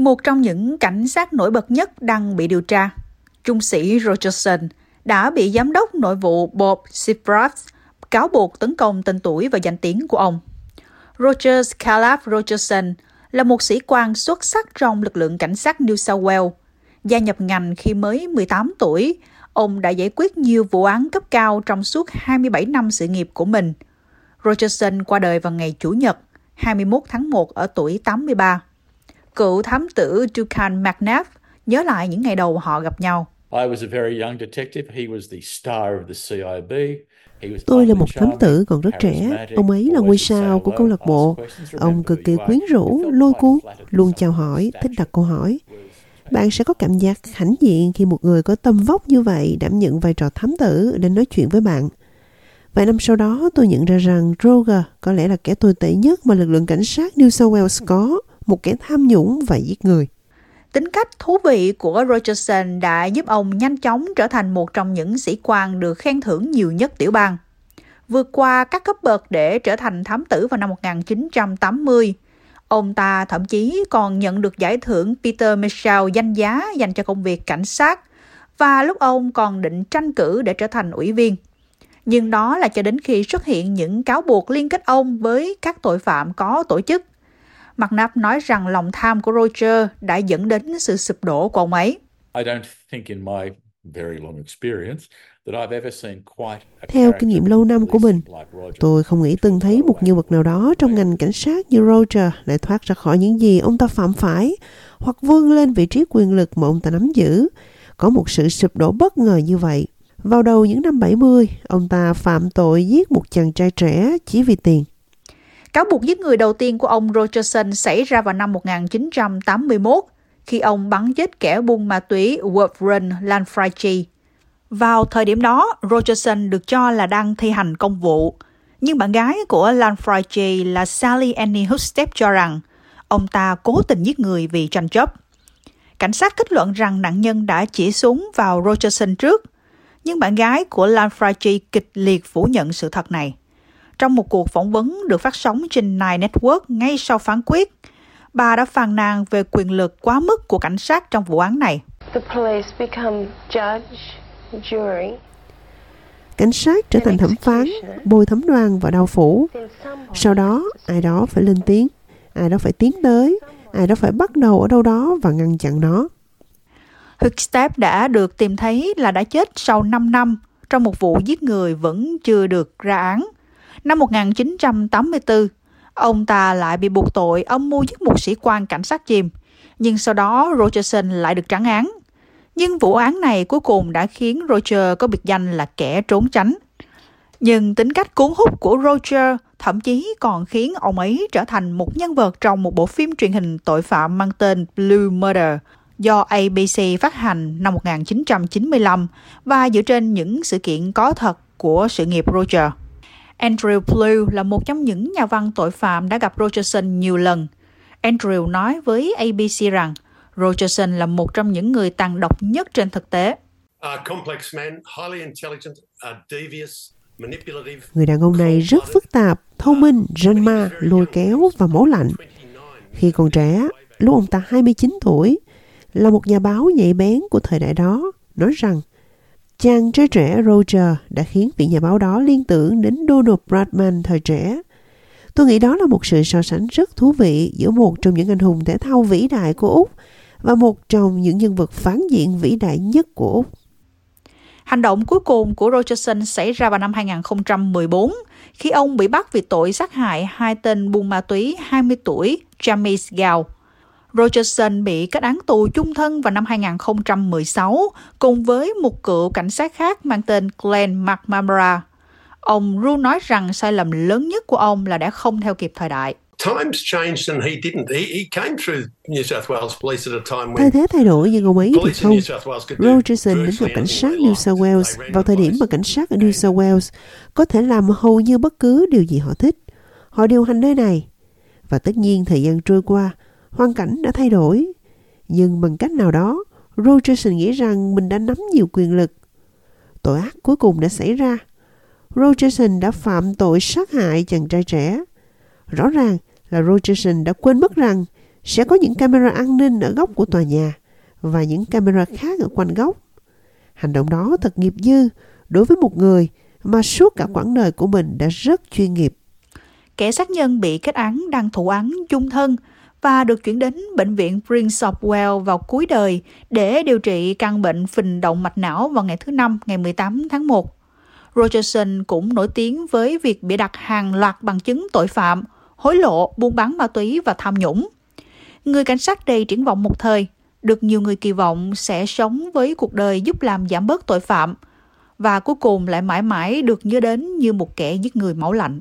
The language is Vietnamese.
Một trong những cảnh sát nổi bật nhất đang bị điều tra, trung sĩ Rogerson đã bị giám đốc nội vụ Bob Seifert cáo buộc tấn công tên tuổi và danh tiếng của ông. Rogers Calab Rogerson là một sĩ quan xuất sắc trong lực lượng cảnh sát New South Wales. Gia nhập ngành khi mới 18 tuổi, ông đã giải quyết nhiều vụ án cấp cao trong suốt 27 năm sự nghiệp của mình. Rogerson qua đời vào ngày Chủ nhật, 21 tháng 1 ở tuổi 83. Cựu thám tử Duncan McNabb nhớ lại những ngày đầu họ gặp nhau. Tôi là một thám tử còn rất trẻ. Ông ấy là ngôi sao của câu lạc bộ. Ông cực kỳ quyến rũ, lôi cuốn, luôn chào hỏi, thích đặt câu hỏi. Bạn sẽ có cảm giác hãnh diện khi một người có tâm vóc như vậy đảm nhận vai trò thám tử đến nói chuyện với bạn. Vài năm sau đó, tôi nhận ra rằng Roger có lẽ là kẻ tồi tệ nhất mà lực lượng cảnh sát New South Wales có, một kẻ tham nhũng và giết người. Tính cách thú vị của Rogerson đã giúp ông nhanh chóng trở thành một trong những sĩ quan được khen thưởng nhiều nhất tiểu bang. Vượt qua các cấp bậc để trở thành thám tử vào năm 1980, ông ta thậm chí còn nhận được giải thưởng Peter Mitchell danh giá dành cho công việc cảnh sát và lúc ông còn định tranh cử để trở thành ủy viên. Nhưng đó là cho đến khi xuất hiện những cáo buộc liên kết ông với các tội phạm có tổ chức McNabb nói rằng lòng tham của Roger đã dẫn đến sự sụp đổ của ông ấy. Theo kinh nghiệm lâu năm của mình, tôi không nghĩ từng thấy một nhân vật nào đó trong ngành cảnh sát như Roger lại thoát ra khỏi những gì ông ta phạm phải hoặc vươn lên vị trí quyền lực mà ông ta nắm giữ. Có một sự sụp đổ bất ngờ như vậy. Vào đầu những năm 70, ông ta phạm tội giết một chàng trai trẻ chỉ vì tiền. Cáo buộc giết người đầu tiên của ông Rogerson xảy ra vào năm 1981 khi ông bắn chết kẻ buôn ma túy Wolfram Lanfranchi. Vào thời điểm đó, Rogerson được cho là đang thi hành công vụ. Nhưng bạn gái của Lanfranchi là Sally Annie Hustep cho rằng ông ta cố tình giết người vì tranh chấp. Cảnh sát kết luận rằng nạn nhân đã chỉ súng vào Rogerson trước, nhưng bạn gái của Lanfranchi kịch liệt phủ nhận sự thật này. Trong một cuộc phỏng vấn được phát sóng trên Nine Network ngay sau phán quyết, bà đã phàn nàn về quyền lực quá mức của cảnh sát trong vụ án này. Cảnh sát trở thành thẩm phán, bồi thẩm đoàn và đau phủ. Sau đó, ai đó phải lên tiếng, ai đó phải tiến tới, ai đó phải bắt đầu ở đâu đó và ngăn chặn nó. Huckstep đã được tìm thấy là đã chết sau 5 năm trong một vụ giết người vẫn chưa được ra án Năm 1984, ông ta lại bị buộc tội âm mưu giết một sĩ quan cảnh sát chìm, nhưng sau đó Rogerson lại được trắng án. Nhưng vụ án này cuối cùng đã khiến Roger có biệt danh là kẻ trốn tránh. Nhưng tính cách cuốn hút của Roger thậm chí còn khiến ông ấy trở thành một nhân vật trong một bộ phim truyền hình tội phạm mang tên Blue Murder do ABC phát hành năm 1995 và dựa trên những sự kiện có thật của sự nghiệp Roger. Andrew Blue là một trong những nhà văn tội phạm đã gặp Rogerson nhiều lần. Andrew nói với ABC rằng Rogerson là một trong những người tàn độc nhất trên thực tế. Người đàn ông này rất phức tạp, thông minh, ranh ma, lôi kéo và máu lạnh. Khi còn trẻ, lúc ông ta 29 tuổi, là một nhà báo nhạy bén của thời đại đó, nói rằng Chàng trai trẻ Roger đã khiến vị nhà báo đó liên tưởng đến Donald Bradman thời trẻ. Tôi nghĩ đó là một sự so sánh rất thú vị giữa một trong những anh hùng thể thao vĩ đại của Úc và một trong những nhân vật phản diện vĩ đại nhất của Úc. Hành động cuối cùng của Rogerson xảy ra vào năm 2014 khi ông bị bắt vì tội sát hại hai tên buôn ma túy 20 tuổi James Gao Rogerson bị kết án tù chung thân vào năm 2016 cùng với một cựu cảnh sát khác mang tên Glenn McNamara. Ông Ru nói rằng sai lầm lớn nhất của ông là đã không theo kịp thời đại. Thay thế thay đổi nhưng ông ấy thì không. Rogerson đến gặp cảnh sát New South Wales vào thời điểm mà cảnh sát ở New South Wales có thể làm hầu như bất cứ điều gì họ thích. Họ điều hành nơi này. Và tất nhiên thời gian trôi qua, hoàn cảnh đã thay đổi. Nhưng bằng cách nào đó, Rogerson nghĩ rằng mình đã nắm nhiều quyền lực. Tội ác cuối cùng đã xảy ra. Rogerson đã phạm tội sát hại chàng trai trẻ. Rõ ràng là Rogerson đã quên mất rằng sẽ có những camera an ninh ở góc của tòa nhà và những camera khác ở quanh góc. Hành động đó thật nghiệp dư đối với một người mà suốt cả quãng đời của mình đã rất chuyên nghiệp. Kẻ sát nhân bị kết án đang thụ án chung thân và được chuyển đến bệnh viện Prince of Wales vào cuối đời để điều trị căn bệnh phình động mạch não vào ngày thứ Năm, ngày 18 tháng 1. Rogerson cũng nổi tiếng với việc bị đặt hàng loạt bằng chứng tội phạm, hối lộ, buôn bán ma túy và tham nhũng. Người cảnh sát đầy triển vọng một thời, được nhiều người kỳ vọng sẽ sống với cuộc đời giúp làm giảm bớt tội phạm, và cuối cùng lại mãi mãi được nhớ đến như một kẻ giết người máu lạnh.